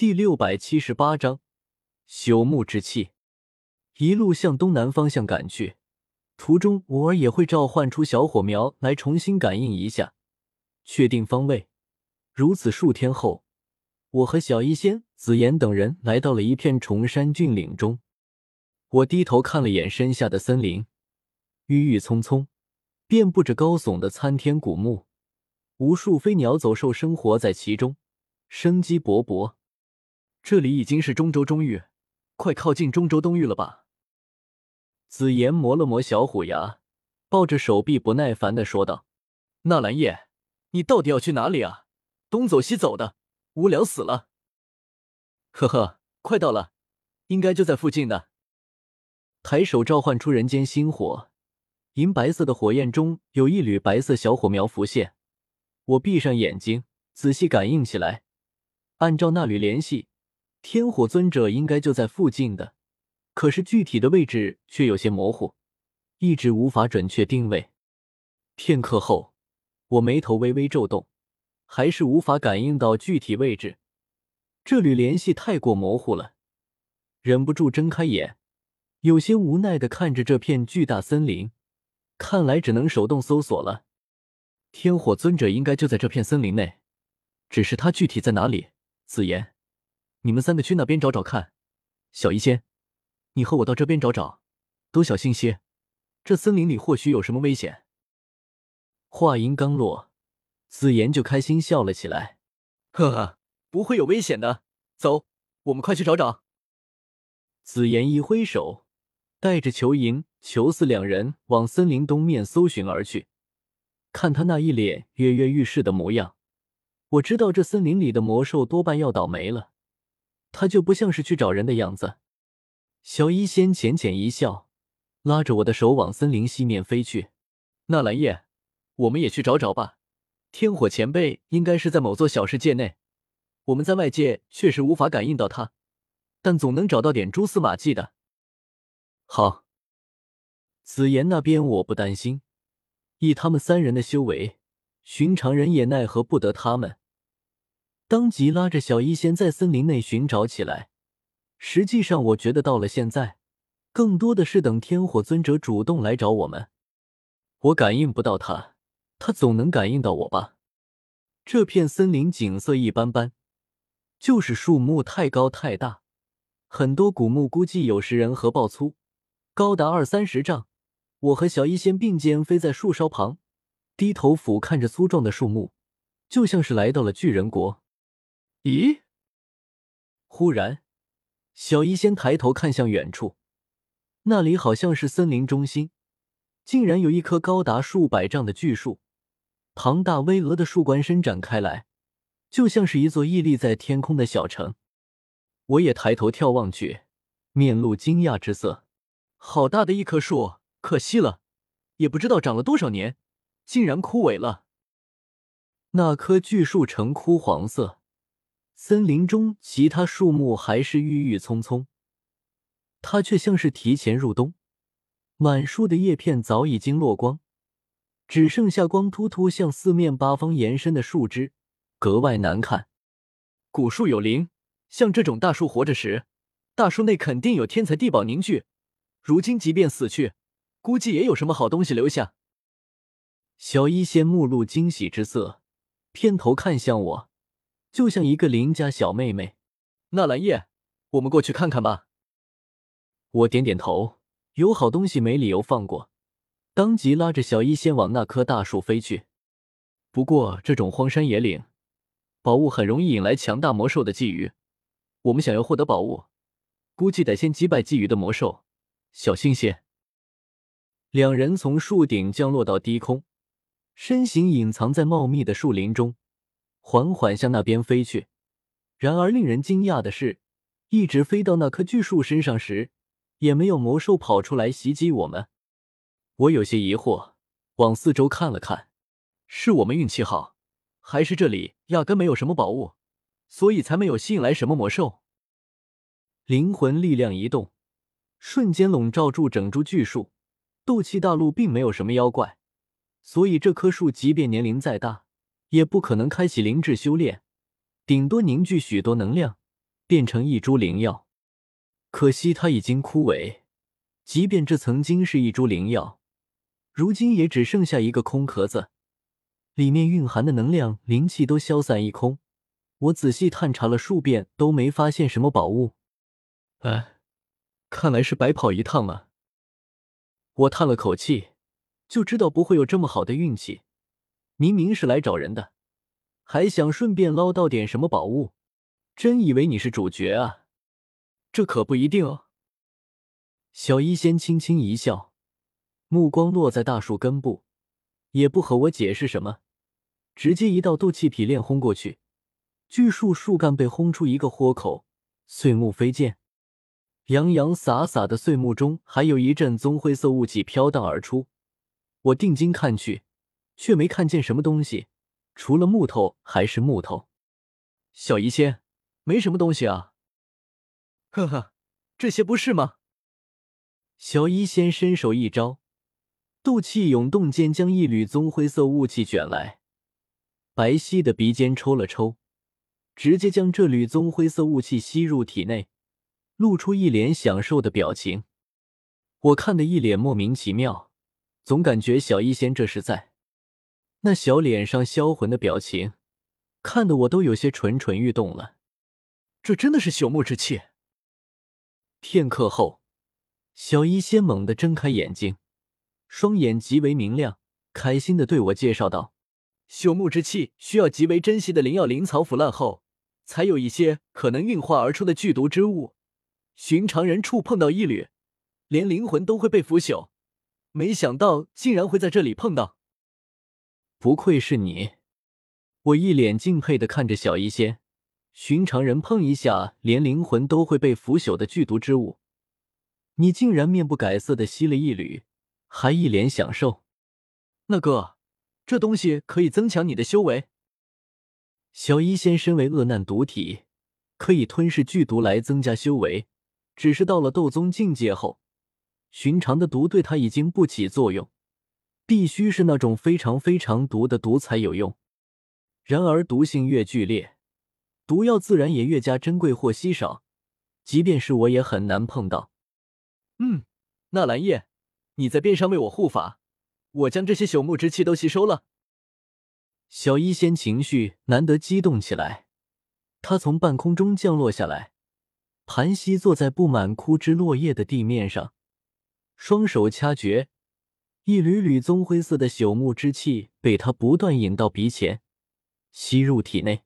第六百七十八章朽木之气。一路向东南方向赶去，途中偶尔也会召唤出小火苗来重新感应一下，确定方位。如此数天后，我和小医仙、紫妍等人来到了一片崇山峻岭中。我低头看了眼身下的森林，郁郁葱葱，遍布着高耸的参天古木，无数飞鸟走兽生活在其中，生机勃勃。这里已经是中州中域，快靠近中州东域了吧？紫妍磨了磨小虎牙，抱着手臂不耐烦的说道：“纳兰叶，你到底要去哪里啊？东走西走的，无聊死了。”呵呵，快到了，应该就在附近的。抬手召唤出人间星火，银白色的火焰中有一缕白色小火苗浮现。我闭上眼睛，仔细感应起来，按照那缕联系。天火尊者应该就在附近的，可是具体的位置却有些模糊，一直无法准确定位。片刻后，我眉头微微皱动，还是无法感应到具体位置。这缕联系太过模糊了，忍不住睁开眼，有些无奈的看着这片巨大森林。看来只能手动搜索了。天火尊者应该就在这片森林内，只是他具体在哪里？紫言。你们三个去那边找找看，小医仙，你和我到这边找找，都小心些。这森林里或许有什么危险。话音刚落，紫妍就开心笑了起来。呵呵，不会有危险的。走，我们快去找找。紫妍一挥手，带着裘银、裘四两人往森林东面搜寻而去。看他那一脸跃跃欲试的模样，我知道这森林里的魔兽多半要倒霉了。他就不像是去找人的样子。小医仙浅浅一笑，拉着我的手往森林西面飞去。纳兰叶，我们也去找找吧。天火前辈应该是在某座小世界内，我们在外界确实无法感应到他，但总能找到点蛛丝马迹的。好，紫妍那边我不担心，以他们三人的修为，寻常人也奈何不得他们。当即拉着小医仙在森林内寻找起来。实际上，我觉得到了现在，更多的是等天火尊者主动来找我们。我感应不到他，他总能感应到我吧？这片森林景色一般般，就是树木太高太大，很多古木估计有十人合抱粗，高达二三十丈。我和小医仙并肩飞在树梢旁，低头俯瞰着粗壮的树木，就像是来到了巨人国。咦！忽然，小医仙抬头看向远处，那里好像是森林中心，竟然有一棵高达数百丈的巨树，庞大巍峨的树冠伸展开来，就像是一座屹立在天空的小城。我也抬头眺望去，面露惊讶之色。好大的一棵树，可惜了，也不知道长了多少年，竟然枯萎了。那棵巨树呈枯黄色。森林中其他树木还是郁郁葱葱，它却像是提前入冬，满树的叶片早已经落光，只剩下光秃秃向四面八方延伸的树枝，格外难看。古树有灵，像这种大树活着时，大树内肯定有天才地宝凝聚。如今即便死去，估计也有什么好东西留下。小医仙目露惊喜之色，偏头看向我。就像一个邻家小妹妹，纳兰叶，我们过去看看吧。我点点头，有好东西没理由放过，当即拉着小医仙往那棵大树飞去。不过这种荒山野岭，宝物很容易引来强大魔兽的觊觎，我们想要获得宝物，估计得先击败觊觎的魔兽，小心些。两人从树顶降落到低空，身形隐藏在茂密的树林中。缓缓向那边飞去，然而令人惊讶的是，一直飞到那棵巨树身上时，也没有魔兽跑出来袭击我们。我有些疑惑，往四周看了看，是我们运气好，还是这里压根没有什么宝物，所以才没有吸引来什么魔兽？灵魂力量一动，瞬间笼罩住整株巨树。斗气大陆并没有什么妖怪，所以这棵树即便年龄再大。也不可能开启灵智修炼，顶多凝聚许多能量，变成一株灵药。可惜它已经枯萎，即便这曾经是一株灵药，如今也只剩下一个空壳子，里面蕴含的能量、灵气都消散一空。我仔细探查了数遍，都没发现什么宝物。哎，看来是白跑一趟了。我叹了口气，就知道不会有这么好的运气。明明是来找人的，还想顺便捞到点什么宝物，真以为你是主角啊？这可不一定哦。小医仙轻轻一笑，目光落在大树根部，也不和我解释什么，直接一道斗气劈链轰过去，巨树树干被轰出一个豁口，碎木飞溅，洋洋洒洒的碎木中还有一阵棕灰色雾气飘荡而出。我定睛看去。却没看见什么东西，除了木头还是木头。小医仙，没什么东西啊。呵呵，这些不是吗？小医仙伸手一招，斗气涌动间将一缕棕灰色雾气卷来，白皙的鼻尖抽了抽，直接将这缕棕灰色雾气吸入体内，露出一脸享受的表情。我看得一脸莫名其妙，总感觉小医仙这是在。那小脸上销魂的表情，看得我都有些蠢蠢欲动了。这真的是朽木之气。片刻后，小医仙猛地睁开眼睛，双眼极为明亮，开心的对我介绍道：“朽木之气需要极为珍惜的灵药灵草腐烂后，才有一些可能运化而出的剧毒之物。寻常人触碰到一缕，连灵魂都会被腐朽。没想到竟然会在这里碰到。”不愧是你，我一脸敬佩的看着小医仙。寻常人碰一下，连灵魂都会被腐朽的剧毒之物，你竟然面不改色的吸了一缕，还一脸享受。那哥，这东西可以增强你的修为。小医仙身为恶难毒体，可以吞噬剧毒来增加修为，只是到了斗宗境界后，寻常的毒对他已经不起作用。必须是那种非常非常毒的毒才有用。然而毒性越剧烈，毒药自然也越加珍贵或稀少。即便是我也很难碰到。嗯，纳兰叶，你在边上为我护法，我将这些朽木之气都吸收了。小医仙情绪难得激动起来，他从半空中降落下来，盘膝坐在布满枯枝落叶的地面上，双手掐诀。一缕缕棕灰色的朽木之气被他不断引到鼻前，吸入体内。